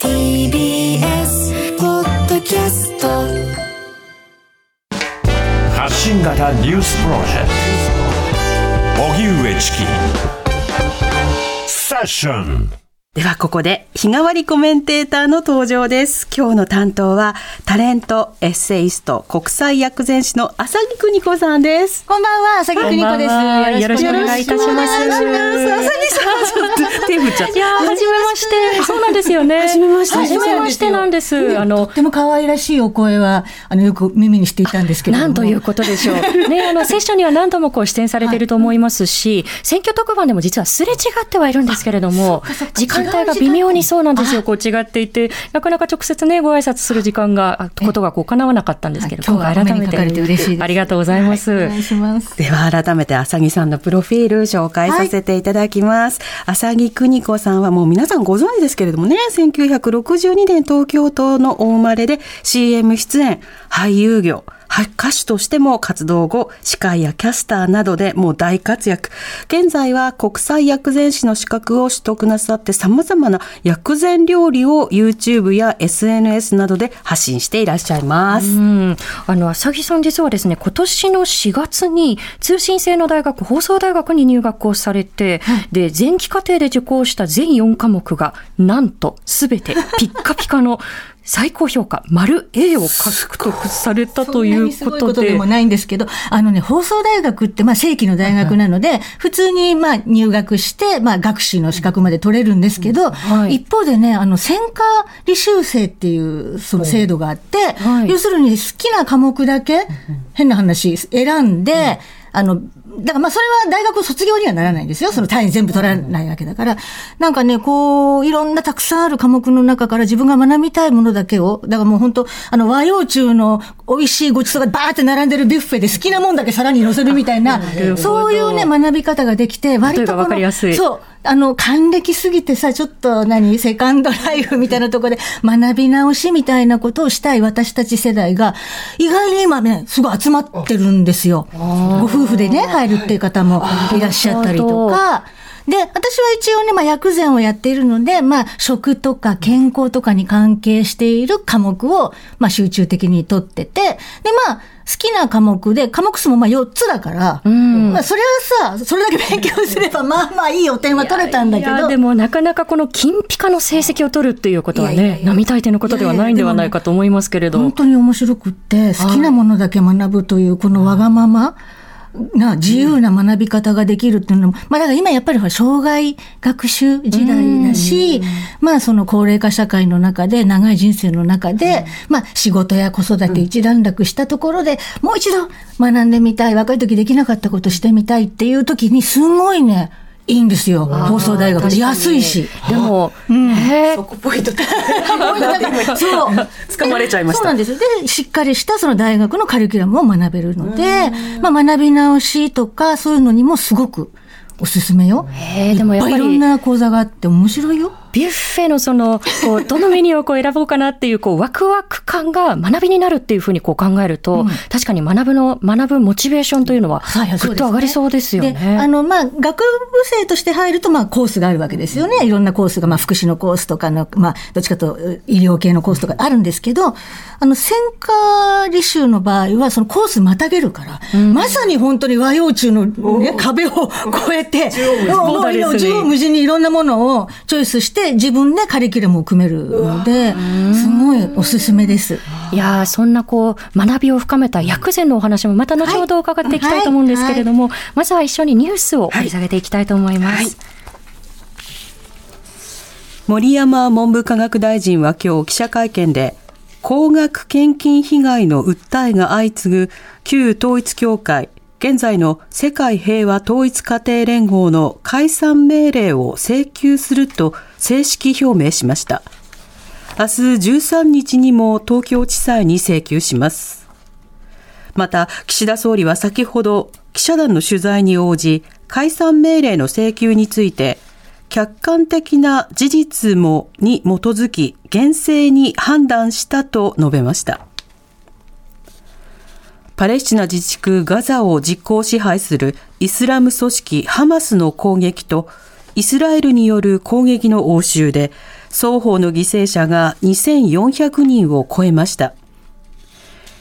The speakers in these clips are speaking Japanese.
TBS ポッドキャスト発信型ニュースプロジェクト。荻上チキ。セッションではここで日替わりコメンテーターの登場です。今日の担当はタレント、エッセイスト、国際薬膳師の浅木邦子さんです。こんばんは、浅木邦子です。よろしくお願いいたします。よろしくお願いします浅木さん、手振っちゃった。いやー、はじめまして。そうなんですよね。はじめましてはじめましてなんです。あのとっ、ても可愛らしいお声は、あの、よく耳にしていたんですけれども。なんということでしょう。ね、あの、セッションには何度もこう出演されていると思いますし、選挙特番でも実はすれ違ってはいるんですけれども、時間帯が微妙にそうなんですよ、こう違っていて、なかなか直接ね、ご挨拶する時間が、あことがこう叶わなかったんですけど、はい今日は改めてありがとうございます。お願いします。では改めて浅木さんのプロフィール紹介させていただきます。浅木邦子さんはもう皆さんご存知ですけれどもね、1962年東京都のお生まれで CM 出演、俳優業、歌手としても活動後、司会やキャスターなどでもう大活躍。現在は国際薬膳師の資格を取得なさって様々な薬膳料理を YouTube や SNS などで発信していらっしゃいます。うん、あの浅木さん実はですね今年の4月に通信制の大学放送大学に入学をされて、で前期課程で受講した全4科目がなんとすべてピッカピカの最高評価。丸 A を獲得されたというそんなにすごいことでことでもないんですけど、あのね、放送大学って、まあ、正規の大学なので、普通に、まあ、入学して、まあ、学士の資格まで取れるんですけど、はい。一方でね、あの、専科履修生っていう、その制度があって、はい。要するに好きな科目だけ、変な話、選んで、あの、だからまあそれは大学卒業にはならないんですよ。その単位全部取らないわけだから。なんかね、こう、いろんなたくさんある科目の中から自分が学びたいものだけを、だからもう本当、あの和洋中の美味しいごちそうがバーって並んでるビュッフェで好きなもんだけ皿に乗せるみたいな、そういうね、学び方ができて、割とこのわかりやすいそう。あの、還暦すぎてさ、ちょっと何、セカンドライフみたいなところで学び直しみたいなことをしたい私たち世代が、意外に今ね、すごい集まってるんですよ。ご夫婦でね、入るっていう方もいらっしゃったりとか。で、私は一応ね、まあ、薬膳をやっているので、まあ、食とか健康とかに関係している科目を、まあ、集中的に取ってて、で、まあ、好きな科目で、科目数もまあ4つだから、まあ、それはさ、それだけ勉強すれば、まあまあいいお点は取れたんだけど。いやでもなかなかこの金ピカの成績を取るっていうことはいねやいやいや。並大抵のことではないんではないかと思いますけれど。本当に面白くって、好きなものだけ学ぶという、このわがままな自由な学び方ができるっていうのも、まあだから今やっぱり障害学習時代だし、まあその高齢化社会の中で、長い人生の中で、まあ仕事や子育て一段落したところで、もう一度学んでみたい、若い時できなかったことしてみたいっていう時に、すごいね、いいんですよ。放送大学で安いし。でも、そこポイント そう。掴まれちゃいましたそうなんです。で、しっかりしたその大学のカリキュラムを学べるので、まあ学び直しとかそういうのにもすごくおすすめよ。へーでもやっぱりいろんな講座があって面白いよ。ビュッフェのその、こう、どのメニューをこう選ぼうかなっていう、こう、ワクワク感が学びになるっていうふうにこう考えると、確かに学ぶの、学ぶモチベーションというのは、はいぐっと上がりそうですよで、ね。あの、まあ、学部生として入ると、まあ、コースがあるわけですよね。いろんなコースが、まあ、福祉のコースとかの、まあ、どっちかと医療系のコースとかあるんですけど、あの、専科履修の場合は、そのコースまたげるから、まさに本当に和洋中の、ね、壁を越えて、もう、縦横無尽にいろんなものをチョイスして、自分でカリキュラムを組めるので、すごいおすすめです。いやーそんなこう、学びを深めた薬膳のお話もまた後ほど伺っていきたいと思うんですけれども、まずは一緒にニュースを掘り下げていきたいと思います。森山文部科学大臣は今日記者会見で高額献金被害の訴えが相次ぐ旧統一教会現在の世界平和統一家庭連合の解散命令を請求すると正式表明しました明日13日にも東京地裁に請求します。また、岸田総理は先ほど記者団の取材に応じ、解散命令の請求について、客観的な事実もに基づき、厳正に判断したと述べました。パレスチナ自治区ガザを実効支配するイスラム組織ハマスの攻撃とイスラエルによる攻撃の応酬で双方の犠牲者が2400人を超えました。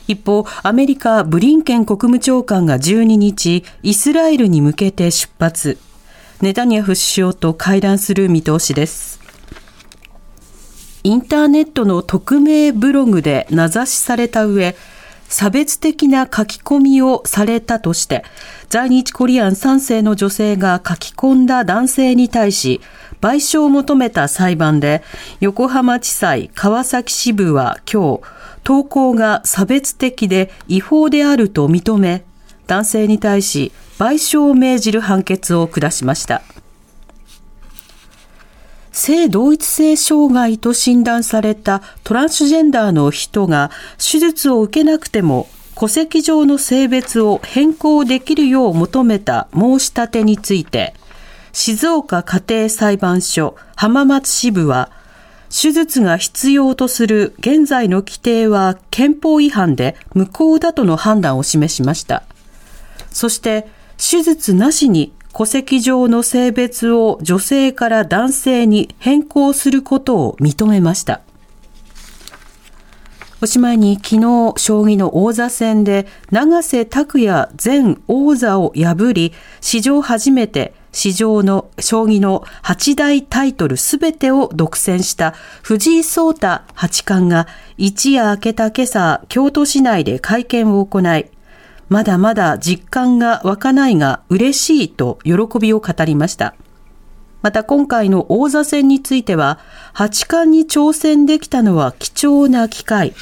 一方、アメリカブリンケン国務長官が12日、イスラエルに向けて出発。ネタニヤフ首相と会談する見通しです。インターネットの匿名ブログで名指しされた上、差別的な書き込みをされたとして、在日コリアン3世の女性が書き込んだ男性に対し、賠償を求めた裁判で、横浜地裁川崎支部は今日、投稿が差別的で違法であると認め、男性に対し賠償を命じる判決を下しました。性同一性障害と診断されたトランスジェンダーの人が手術を受けなくても戸籍上の性別を変更できるよう求めた申し立てについて、静岡家庭裁判所浜松支部は、手術が必要とする現在の規定は憲法違反で無効だとの判断を示しました。そして、手術なしに戸籍上の性別を女性から男性に変更することを認めました。おしまいに昨日、将棋の王座戦で永瀬拓也前王座を破り、史上初めて史上の将棋の八大タイトルすべてを独占した藤井聡太八冠が一夜明けた今朝、京都市内で会見を行い、まだまだ実感が湧かないが嬉しいと喜びを語りました。また今回の王座戦については、八冠に挑戦できたのは貴重な機会。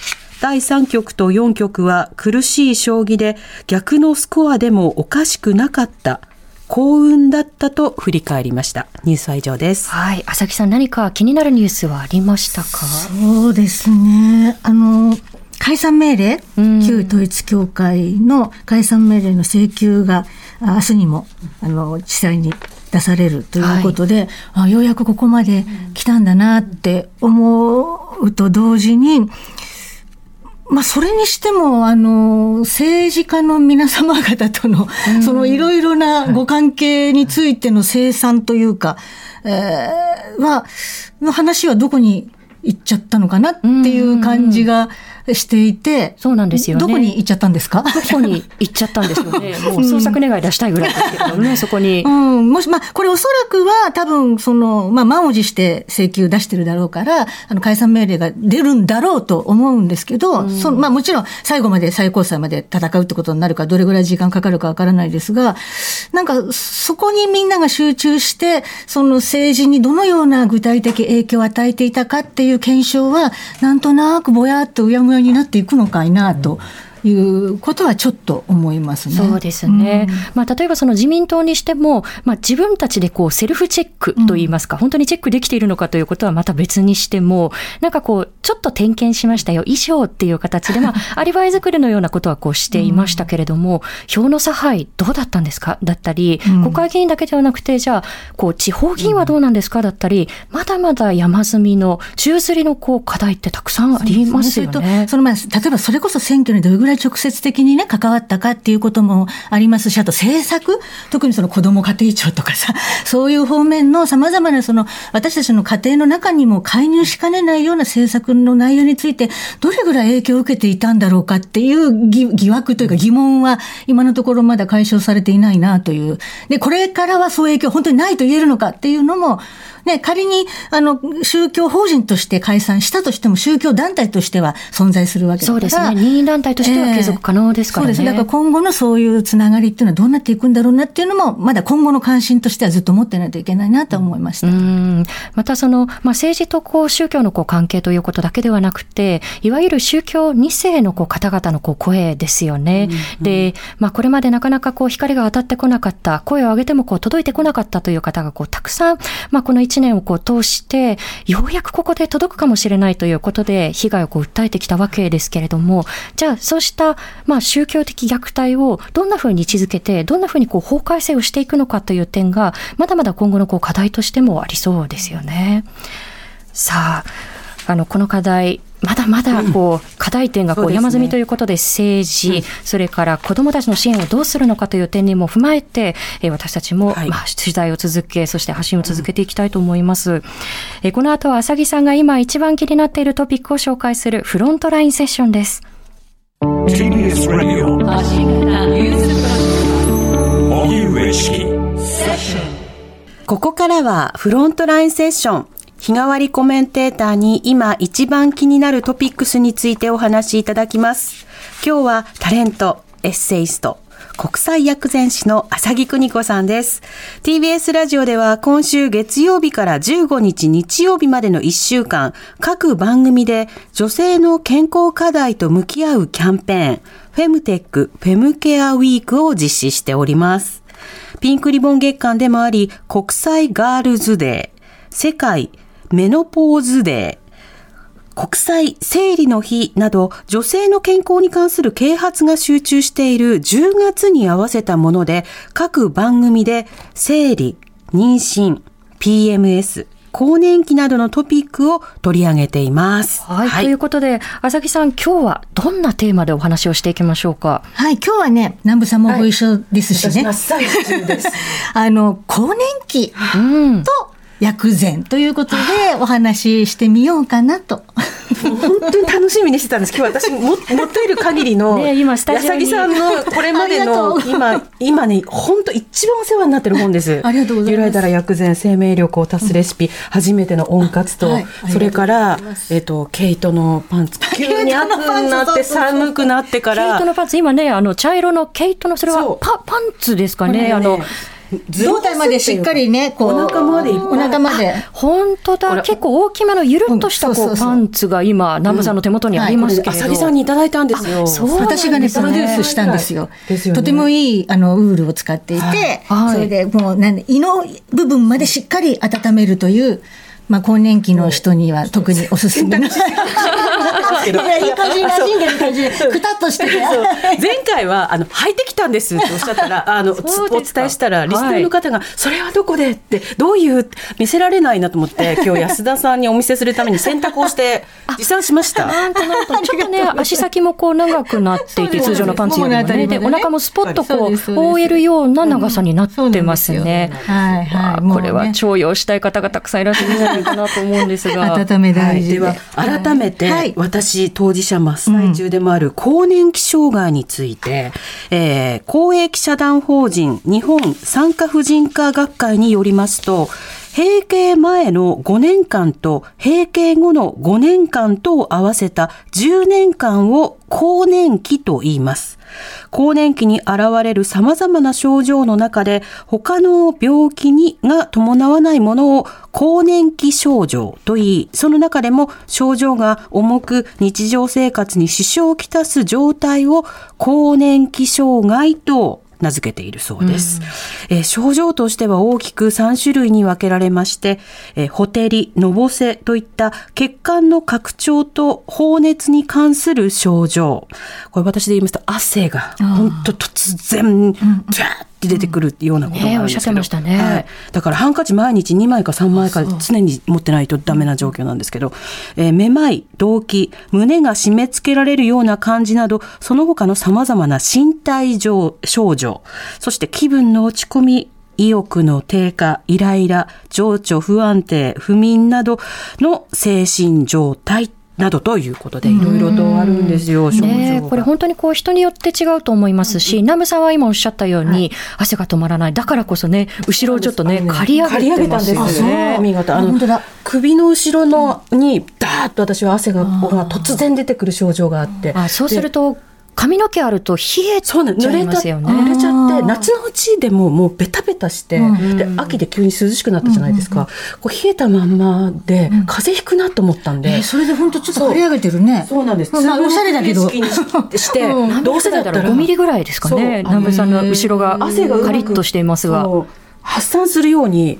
第3局と4局は苦しい将棋で逆のスコアでもおかしくなかった。幸運だったと振り返りました。ニュースは以上です。はい。朝木さん何か気になるニュースはありましたか？そうですね。あの、解散命令、旧統一教会の解散命令の請求があ明日にもあの地裁に出されるということで、あようやくここまで来たんだなって思うと同時に、まあ、それにしても、あの、政治家の皆様方との、そのいろいろなご関係についての清算というか、えーは、の話はどこに行っちゃったのかなっていう感じがしていて、そうなんですよね。どこに行っちゃったんですか？どこに行っちゃったんですよね。もう捜索願い出したいぐらいですけどね、そこに。う。ん、もし、まあ、これおそらくは多分、その、まあ、満を持して請求出してるだろうから、あの、解散命令が出るんだろうと思うんですけど、そのまあ、もちろん最後まで最高裁まで戦うってことになるか、どれぐらい時間かかるかわからないですが、なんか、そこにみんなが集中して、その政治にどのような具体的影響を与えていたかっていう検証は、なんとなくぼやっとうやむやになっていくのかいな、ということはちょっと思いますね。そうですね。まあ、例えばその自民党にしても、まあ、自分たちでこう、セルフチェックといいますか、本当にチェックできているのかということはまた別にしても、なんかこう、ちょっと点検しましたよ、以上っていう形で、まあ、アリバイ作りのようなことはこうしていましたけれども、票の差配どうだったんですか？だったり、国会議員だけではなくて、じゃあ、こう、地方議員はどうなんですか？だったり、まだまだ山積みの、宙吊りのこう、課題ってたくさんありますよそれとね。そのまあ、例えばそれこそ選挙にどれぐらい直接的にね、関わったかっていうこともありますし、あと政策、特にその子ども家庭庁とかさ、そういう方面の様々なその、私たちの家庭の中にも介入しかねないような政策の内容について、どれぐらい影響を受けていたんだろうかっていう疑疑惑というか疑問は、今のところまだ解消されていないなという。で、これからはそういう影響本当にないと言えるのかっていうのも、ね、仮に、あの、宗教法人として解散したとしても、宗教団体としては存在するわけだから。そうですね。任意団体としては継続可能ですからね。そうです。だから今後のそういうつながりっていうのはどうなっていくんだろうなっていうのも、まだ今後の関心としてはずっと持ってないといけないなと思いました。うんまたその、まあ、政治とこう宗教のこう関係ということだけではなくて、いわゆる宗教2世のこう方々のこう声ですよね。で、まあ、これまでなかなかこう光が当たってこなかった、声を上げてもこう届いてこなかったという方がこうたくさん、まあ、この1年をこう通して、ようやくここで届くかもしれないということで、被害をこう訴えてきたわけですけれども、じゃあそうした、まあ、宗教的虐待をどんなふうに位置づけて、どんなふうにこう法改正をしていくのかという点が、まだまだ今後のこう課題としてもありそうですよね。さあ、あの、この課題、まだまだこう、課題点がこそう山積みということで政治、それから子どもたちの支援をどうするのかという点にも踏まえて、えー私たちも、はいまあ、取材を続け、そして発信を続けていきたいと思います。えーこの後は浅木さんが今一番気になっているトピックを紹介するフロントラインセッションです。TBS Radio 荻上チキここからはフロントラインセッション。日替わりコメンテーターに今一番気になるトピックスについてお話しいただきます。今日はタレント、エッセイスト、国際薬膳師の浅木邦子さんです。TBS ラジオでは今週月曜日から15日日曜日までの1週間、各番組で女性の健康課題と向き合うキャンペーン、フェムテックフェムケアウィークを実施しております。ピンクリボン月間でもあり、国際ガールズデー、世界メノポーズデー、国際生理の日など女性の健康に関する啓発が集中している10月に合わせたもので各番組で生理、妊娠、PMS、更年期などのトピックを取り上げています。はい。ということで、浅木さん、今日はどんなテーマでお話をしていきましょうか？はい、今日はね、南部さんもご一緒ですしね。最中です。あの、更年期うん。と薬膳ということでお話ししてみようかなと。本当に楽しみにしてたんです。今日私も持っている限りの、ね今スタジオに。柳さんのこれまであの今今ね本当一番お世話になってる本です。ありがとうございます。揺らいだら薬膳生命力を足すレシピ、初めての温活と、はいそれからえっとケイトのパンツ。急に暑くなって寒くなってから。トのパンツ、今ね、あの、茶色のケイトの、それはパパンツですかこれね。あの、胴体までしっかりね、こう。お腹までいっぱいお腹まで。本当だ。結構大きめのゆるっとしたこううんそうそうそうパンツが今、南部さんの手元にありますけれど。浅木さんにいただいたんですよ。あそう私がね、プロデュースしたんですよ。ですよねとてもいい、あの、ウールを使っていて、はいそれでもう、なんで胃の部分までしっかり温めるという、まあ、更年期の人には特におすすめの。いや、いい感じに馴染んでる感じ。で、くたっとして て。前回はあの履いてきたんですっておっしゃったら あのお伝えしたらリスナーの方が、それはどこでってどういう見せられないなと思って今日安田さんにお見せするために選択をして 持参しました。なんとなんと、ちょっとね、足先もこう長くなっていて、通常のパンツよりもね。で、お腹もスポッとこそう覆えるような長さになってますね。はいはい。もうねこれは重用したい方がたくさんいらっしゃるんじゃないかなと思うんですが。温め大事で。では改めて、はい私当事者真っ最中でもある更年期障害について、えー公益社団法人日本産科婦人科学会によりますと閉経前の5年間と閉経後の5年間とを合わせた10年間を更年期と言います。更年期に現れる様々な症状の中で他の病気にが伴わないものを更年期症状と言い、その中でも症状が重く日常生活に支障をきたす状態を更年期障害と名付けているそうです、えー症状としては大きく3種類に分けられまして、えーほてり、のぼせといった血管の拡張と放熱に関する症状。これ私で言いますと汗が本当突然、ジャーって出てくるようなことがあるんですけど、ねおっしゃってましたね。はい。だからハンカチ毎日2枚か3枚か常に持ってないとダメな状況なんですけど、えーめまい、動悸、胸が締め付けられるような感じなど、その他の様々な身体上症状、そして気分の落ち込み、意欲の低下、イライラ、情緒不安定、不眠などの精神状態などということで、いろいろとあるんですよ、症状が。ねこれ本当にこう人によって違うと思いますし、南部さんは今おっしゃったように、汗が止まらない。だからこそね、後ろをちょっとね、刈り上げたんげてますですよよね。ね。見事。あの首の後ろのに、ダーッと私は汗がが突然出てくる症状があって。あそうすると、髪の毛あると冷えちゃいますよね。濡れちゃって夏のうちでももうベタベタして、で秋で急に涼しくなったじゃないですか、こう冷えたまんまで、風邪ひくなと思ったんで、えーそれで本当ちょっと刈り上げてるね。そうなんです。まあおしゃれだけど。して、うんどうせだったら5ミリぐらいですかね。南部さんの後ろがカリッとしていますが。発散するように、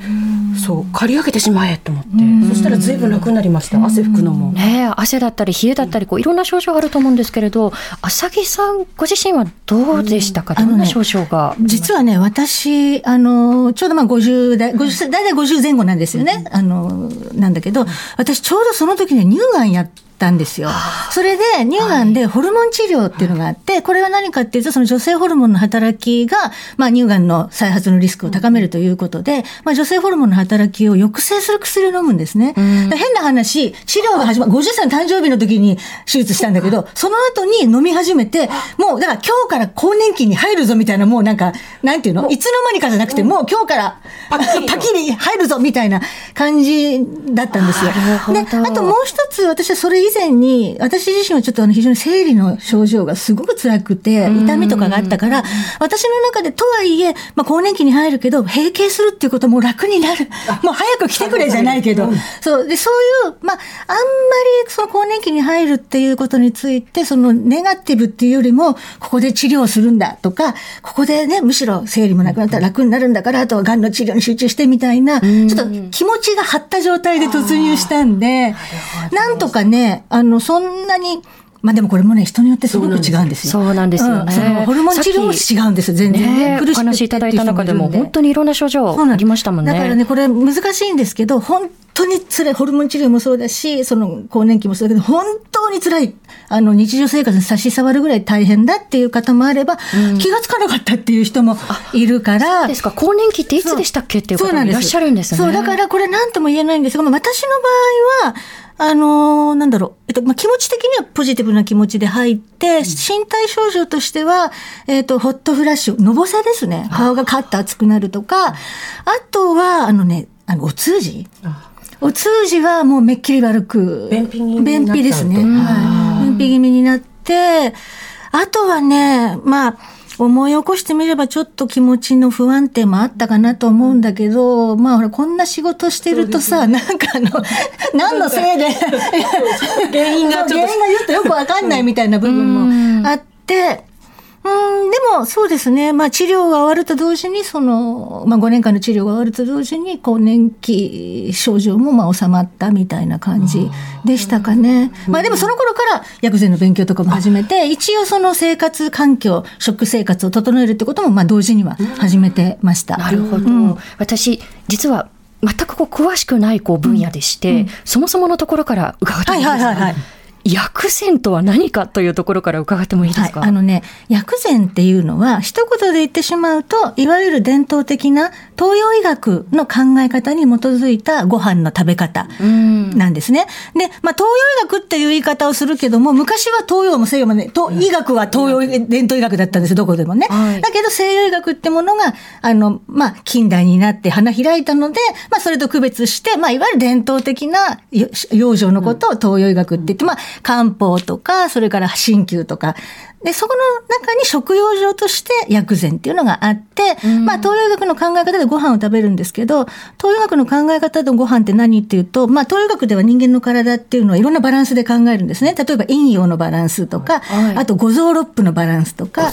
そう刈り上げてしまえと思って、そしたらずいぶん楽になりました。汗拭くのも。ねえ汗だったり冷えだったりこういろんな症状あると思うんですけれど浅木さんご自身はどうでしたか、どんな症状が、実はね、私、あの、ちょうどまあ50代、50大体50前後なんですよね。あの、なんだけど、私ちょうどその時に乳がんやったんですよ。それで乳がんでホルモン治療っていうのがあって、これは何かっていうと、その女性ホルモンの働きが、まあ乳がんの再発のリスクを高めるということで、まあ女性ホルモンの働きを抑制する薬を飲むんですね。で変な話、治療が始まる、50歳の誕生日の時に手術したんだけど、その後に飲み始めて、もうだから今日から更年期に入るぞみたいな、もうなんか、なんていうの？いつの間にかじゃなくて、もう今日からパッキリ。入るぞみたいな感じだったんですよ。で、あともう一つ、私はそれ以前に、私自身はちょっとあの非常に生理の症状がすごく辛くて、痛みとかがあったから、私の中でとはいえ、まあ更年期に入るけど、閉経するっていうことも楽になる。もう早く来てくれじゃないけど、そう、で、そういう、まあ、あんまりその更年期に入るっていうことについて、そのネガティブっていうよりも、ここで治療するんだとか、ここでね、むしろ生理もなくなったら楽になるんだから、あとは癌の治療に集中してみたいな、ちょっと気持ちが張った状態で突入したんで、なんとかね、あの、そんなに、まあでもこれもね、人によってすごく違うんですよ。そうなんですよねうんそのホルモン治療も違うんですよ、全然。ねえ苦しくてお話しいただいた中でも本当にいろんな症状ありましたもんね。だからね、これ難しいんですけど、本当に辛い、ホルモン治療もそうだし、その更年期もそうだけど、本当に辛い、あの、日常生活に差し障るぐらい大変だっていう方もあれば、気がつかなかったっていう人もいるから、ですか更年期っていつでしたっけっていう方もいらっしゃるんですね。そう、だからこれ何とも言えないんですが、まあ私の場合は、あのーなんだろう、えっと、まあ、気持ち的にはポジティブな気持ちで入って、身体症状としては、えっと、ホットフラッシュ、のぼせですね。顔がカッと熱くなるとか、あとは、あのね、あの、お通じ。お通じはもうめっきり悪く。便秘便秘ですね。はい。便秘気味になって、あとはね、まあ、思い起こしてみればちょっと気持ちの不安定もあったかなと思うんだけど、まあほら、こんな仕事してるとさ、なんかあの、何のせいで、原因が、原因が言うとよくわかんないみたいな部分もあって、うん、でもそうですね。まあ治療が終わると同時に、その、まあ5年間の治療が終わると同時に、更年期症状もまあ収まったみたいな感じでしたかね。まあでもその頃から薬膳の勉強とかも始めて、一応その生活環境、食生活を整えるってこともまあ同時には始めてました。なるほど。うん私、実は全くこう詳しくないこう分野でして、そもそものところから伺ってもいいですか、はいはいはいはい薬膳とは何かというところから伺ってもいいですか、はい、あのね、薬膳っていうのは、一言で言ってしまうと、いわゆる伝統的な東洋医学の考え方に基づいたご飯の食べ方なんですね。で、まあ、東洋医学っていう言い方をするけども、昔は東洋も西洋もね、と医学は東洋伝統医学だったんですよ、どこでもね。はいだけど西洋医学ってものが、あの、まあ、近代になって花開いたので、まあ、それと区別して、まあ、いわゆる伝統的なよ養生のことを東洋医学って言って、まあ、漢方とか、それから鍼灸とか、で、そこの中に食用上として薬膳っていうのがあって、まあ東洋医学の考え方でご飯を食べるんですけど、東洋医学の考え方でご飯って何っていうと、まあ東洋医学では人間の体っていうのはいろんなバランスで考えるんですね。例えば陰陽のバランスとか、はい。あと五臓六腑のバランスとか、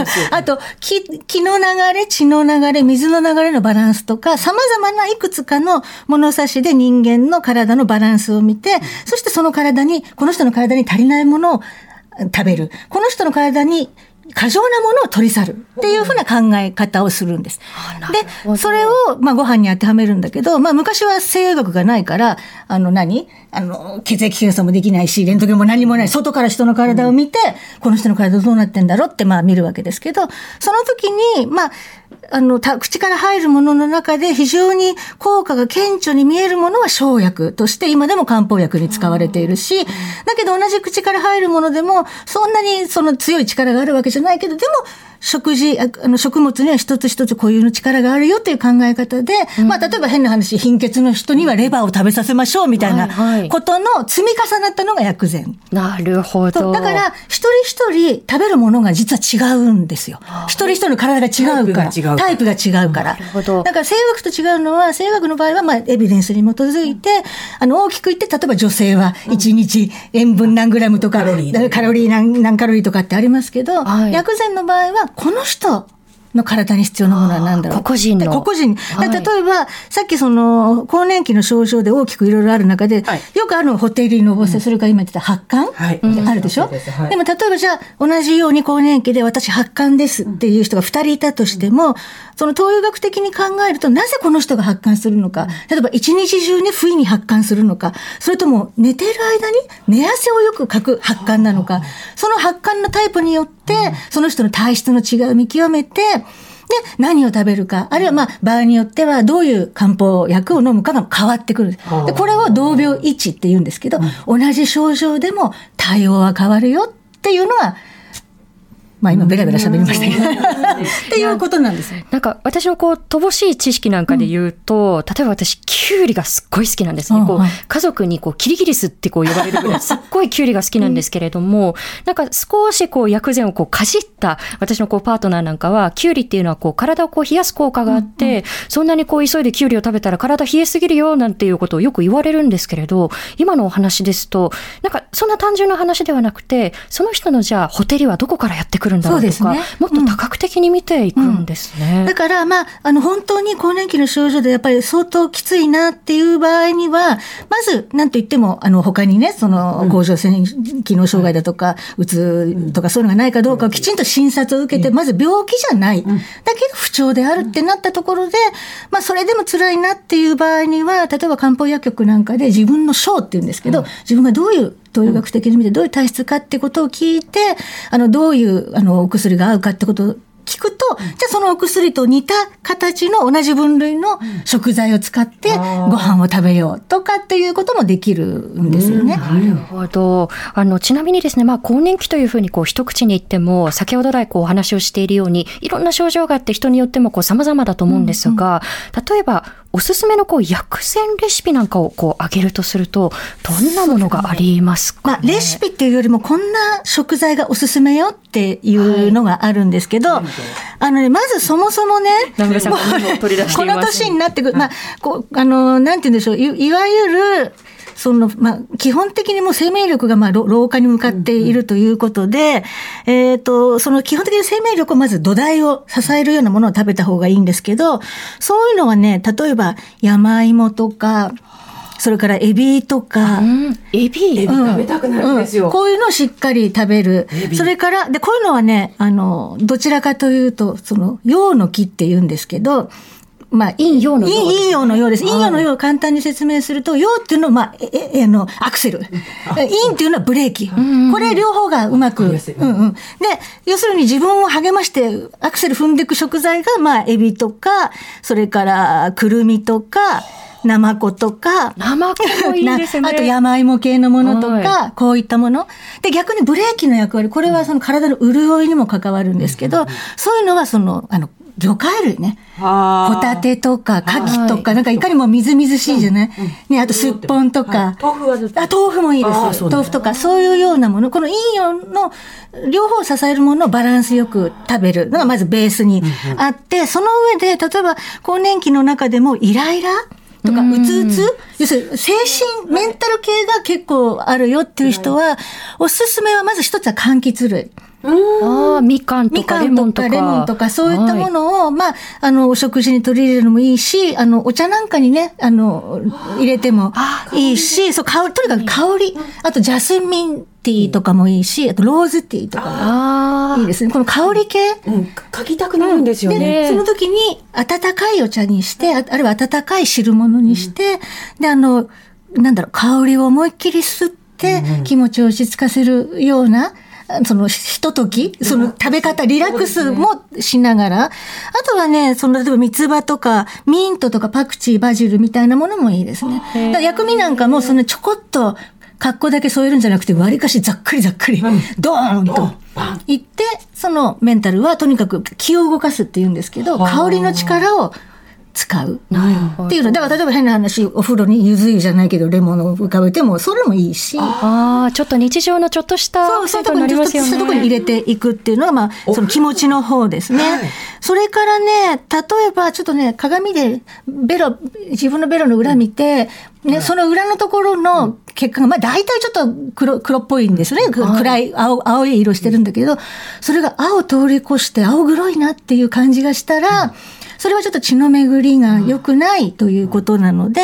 あと気、気の流れ、血の流れ、水の流れのバランスとか、様々ないくつかの物差しで人間の体のバランスを見て、そしてその体に、この人の体に足りないものを食べる。この人の体に過剰なものを取り去るっていうふうな考え方をするんです。で、それを、まあ、ご飯に当てはめるんだけど、まあ、昔は西洋医学がないから、あの何、あの、血液検査もできないし、レントゲンも何もない。外から人の体を見て、この人の体どうなってんだろうって、まあ、見るわけですけど、その時に、まあ、あの、た口から入るものの中で非常に効果が顕著に見えるものは生薬として今でも漢方薬に使われているし、だけど同じ口から入るものでもそんなにその強い力があるわけじゃないけど、でも食事、ああの食物には一つ一つ固有の力があるよという考え方で、まあ例えば変な話、貧血の人にはレバーを食べさせましょうみたいないことの積み重なったのが薬膳。なるほど。だから、一人一人食べるものが実は違うんですよ。一人一人の体が違うから。タイプが違うタイプが違うから。ほどだから、生学と違うのは、生学の場合は、まあ、エビデンスに基づいて、あの、大きく言って、例えば女性は1日塩分何グラムとか、カロリーカロリー何何カロリーとかってありますけど、はい薬膳の場合は、この人、の体に必要なものは何だろう？個々人の。で個々人。はい。例えば、さっきその、更年期の症状で大きくいろいろある中で、はい。よくあるのはホテルのぼせ、それから今言ってた発汗、はい。ってあるでしょ、そうです。はい。でも例えばじゃあ、同じように更年期で私発汗ですっていう人が2人いたとしても、その東洋学的に考えると、なぜこの人が発汗するのか、例えば一日中に不意に発汗するのか、それとも寝ている間に寝汗をよくかく発汗なのか、その発汗のタイプによって、その人の体質の違いを見極めて、で、何を食べるか、あるいはまあ、場合によってはどういう漢方薬を飲むかが変わってくる。で、これを同病一致って言うんですけど、同じ症状でも対応は変わるよっていうのが、まあ今ベラベラ喋りましたけど、っていうことなんですよ。なんか私のこう乏しい知識なんかで言うと、例えば私キュウリがすっごい好きなんですね。こう家族にこうキリギリスってこう呼ばれるぐらい すっごいキュウリが好きなんですけれども、なんか少しこう薬膳をこうかじった私のこうパートナーなんかはキュウリっていうのはこう体をこう冷やす効果があって、そんなにこう急いでキュウリを食べたら体冷えすぎるよなんていうことをよく言われるんですけれど、今のお話ですと、なんかそんな単純な話ではなくて、その人のじゃあホテルはどこからやってくるんだろうとか、そうですね。もっと多角的に見ていくんですね。だから、まあ、あの、本当に更年期の症状でやっぱり相当きついなっていう場合には、まず、なんと言っても、あの、他にね、その、甲状腺機能障害だとか、うつとかそういうのがないかどうかをきちんと診察を受けて、まず病気じゃない。だけど不調であるってなったところで、まあ、それでも辛いなっていう場合には、例えば漢方薬局なんかで自分の症って言うんですけど、自分がどういう東洋学的に見てどういう体質かってことを聞いて、あの、どういう、あの、お薬が合うかってことを聞くと、じゃあそのお薬と似た形の同じ分類の食材を使ってご飯を食べようとかっていうこともできるんですよね。なるほど。あの、ちなみにですね、まあ、更年期というふうにこう一口に言っても、先ほど来こうお話をしているように、いろんな症状があって人によってもこう様々だと思うんですが、例えば、おすすめのこう薬膳レシピなんかをこう挙げるとすると、どんなものがありますか、まあ、レシピっていうよりも、こんな食材がおすすめよっていうのがあるんですけど、あのね、まずそもそもね、南村さんがメモを取り出してこの年になってくる、まあ、こう、あの、なんて言うんでしょう、いいわゆる、その、まあ、基本的にもう生命力が、まあ、老老化に向かっているということで、えっ、と、その基本的な生命力をまず土台を支えるようなものを食べた方がいいんですけど、そういうのはね、例えば、山芋とか、それからエビとか、うん、エビ？食べたくなるんですよ。うんこういうのをしっかり食べる。それから、で、こういうのはね、あの、どちらかというと、その、陽の木って言うんですけど、まあ、陰陽の陽ね陰陽の陽です。陰陽の陽を簡単に説明すると、陽っていうのは、まあ、え、え、あの、アクセル。陰っていうのはブレーキ。これ両方がうまく。うんうん。で、要するに自分を励まして、アクセル踏んでいく食材が、まあ、エビとか、それから、くるみとか、ナマコとか、生子もいいですね。なあと山芋系のものとか、はこういったもの。で、逆にブレーキの役割、これはその体の潤いにも関わるんですけど、そういうのはその、あの、魚介類ね。ホタテとか、牡蠣とか、なんかいかにもみずみずしいじゃない、ね、あとすっぽんとか。豆腐はずっとあ、豆腐もいいです。豆腐とか、そういうようなもの。この陰陽の両方を支えるものをバランスよく食べる。のがまずベースにあって、その上で、例えば更年期の中でもイライラとか、うつうつ？要するに精神、メンタル系が結構あるよっていう人は、おすすめはまず一つは柑橘類。ああ、みかんとみかかレモンとか。レモンとか、そういったもはいのを、まあ、あの、お食事に取り入れるのもいいし、あの、お茶なんかにね、あの、入れてもいいし、そう、香り、とにかく香り。あと、ジャスミンティーとかもいいし、あと、ローズティーとかあもいいですね。この香り系。うん、書きたくなるんですよで、ね。その時に、温かいお茶にして、ああるいは温かい汁物にして、で、あの、なんだろう、香りを思いっきり吸って、気持ちを落ち着かせるような、あその、ひととき、その食べ方、リラックスもしながら、あとはね、その、例えば三つ葉とか、ミントとかパクチー、バジルみたいなものもいいですね。薬味なんかも、そのちょこっと、格好だけ添えるんじゃなくて、割りかしざっくりざっくり、ドーンと。行って、そのメンタルはとにかく気を動かすって言うんですけど、香りの力を使う。っていうの。だから例えば変な話、お風呂にゆず湯じゃないけどレモンを浮かべても、それもいいし。ああ、ちょっと日常のちょっとしたそう、そういうとこにに、そういうとこに入れていくっていうのが、まあ、その気持ちの方ですね。それからね、例えば、ちょっとね、鏡で、ベロ、自分のベロの裏見て、ね、その裏のところの血管が、まあ、大体ちょっと黒、黒っぽいんですよね。暗い、青、青い色してるんだけど、それが青通り越して青黒いなっていう感じがしたら、それはちょっと血の巡りが良くないということなので、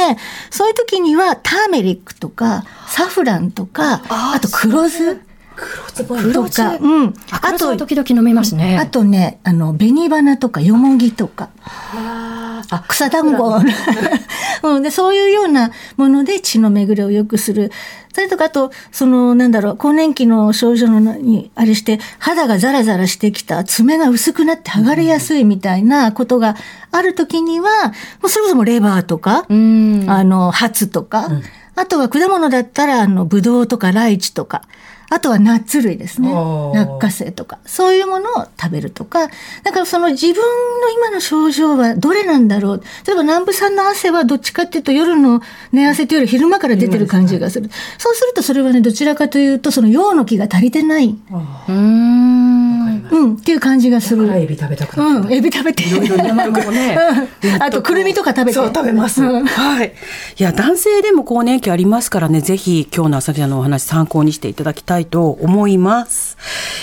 そういう時にはターメリックとか、サフランとか、あと黒酢。とか、うん。あと、時々飲みますね。あとね、あの、紅花とか、よもぎとか。草団子。うん、で、そういうようなもので血の巡りを良くする。それとか、あと、その、なんだろう、更年期の症状のに、あれして、肌がザラザラしてきた、爪が薄くなって剥がれやすいみたいなことがあるときには、もうそれこそもうレバーとか、あの、ハツとか、あとは果物だったら、あの、ブドウとかライチとか、あとはナッツ類ですね。落花生とか。そういうものを食べるとか。だからその自分の今の症状はどれなんだろう。例えば南部さんの汗はどっちかっていうと夜の寝汗というより昼間から出てる感じがする。そうするとそれはね、どちらかというとその陽の気が足りてない。うん。っていう感じがする。エビ食べたくなうん。エビ食べて。うんあと、くるみとか食べて。そう食べますうんはい。いや、男性でも更年期ありますからね、ぜひ今日の朝日さんのお話参考にしていただきたいと思います。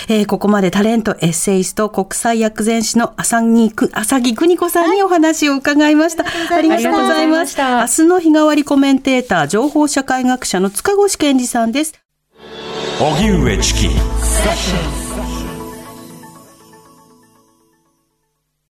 えーここまでタレント、エッセイスト、国際薬膳師の浅木く、浅木邦子さんにお話を伺いました。ありがとうございましあた。明日の日替わりコメンテーター、情報社会学者の塚越健二さんです。荻上チキ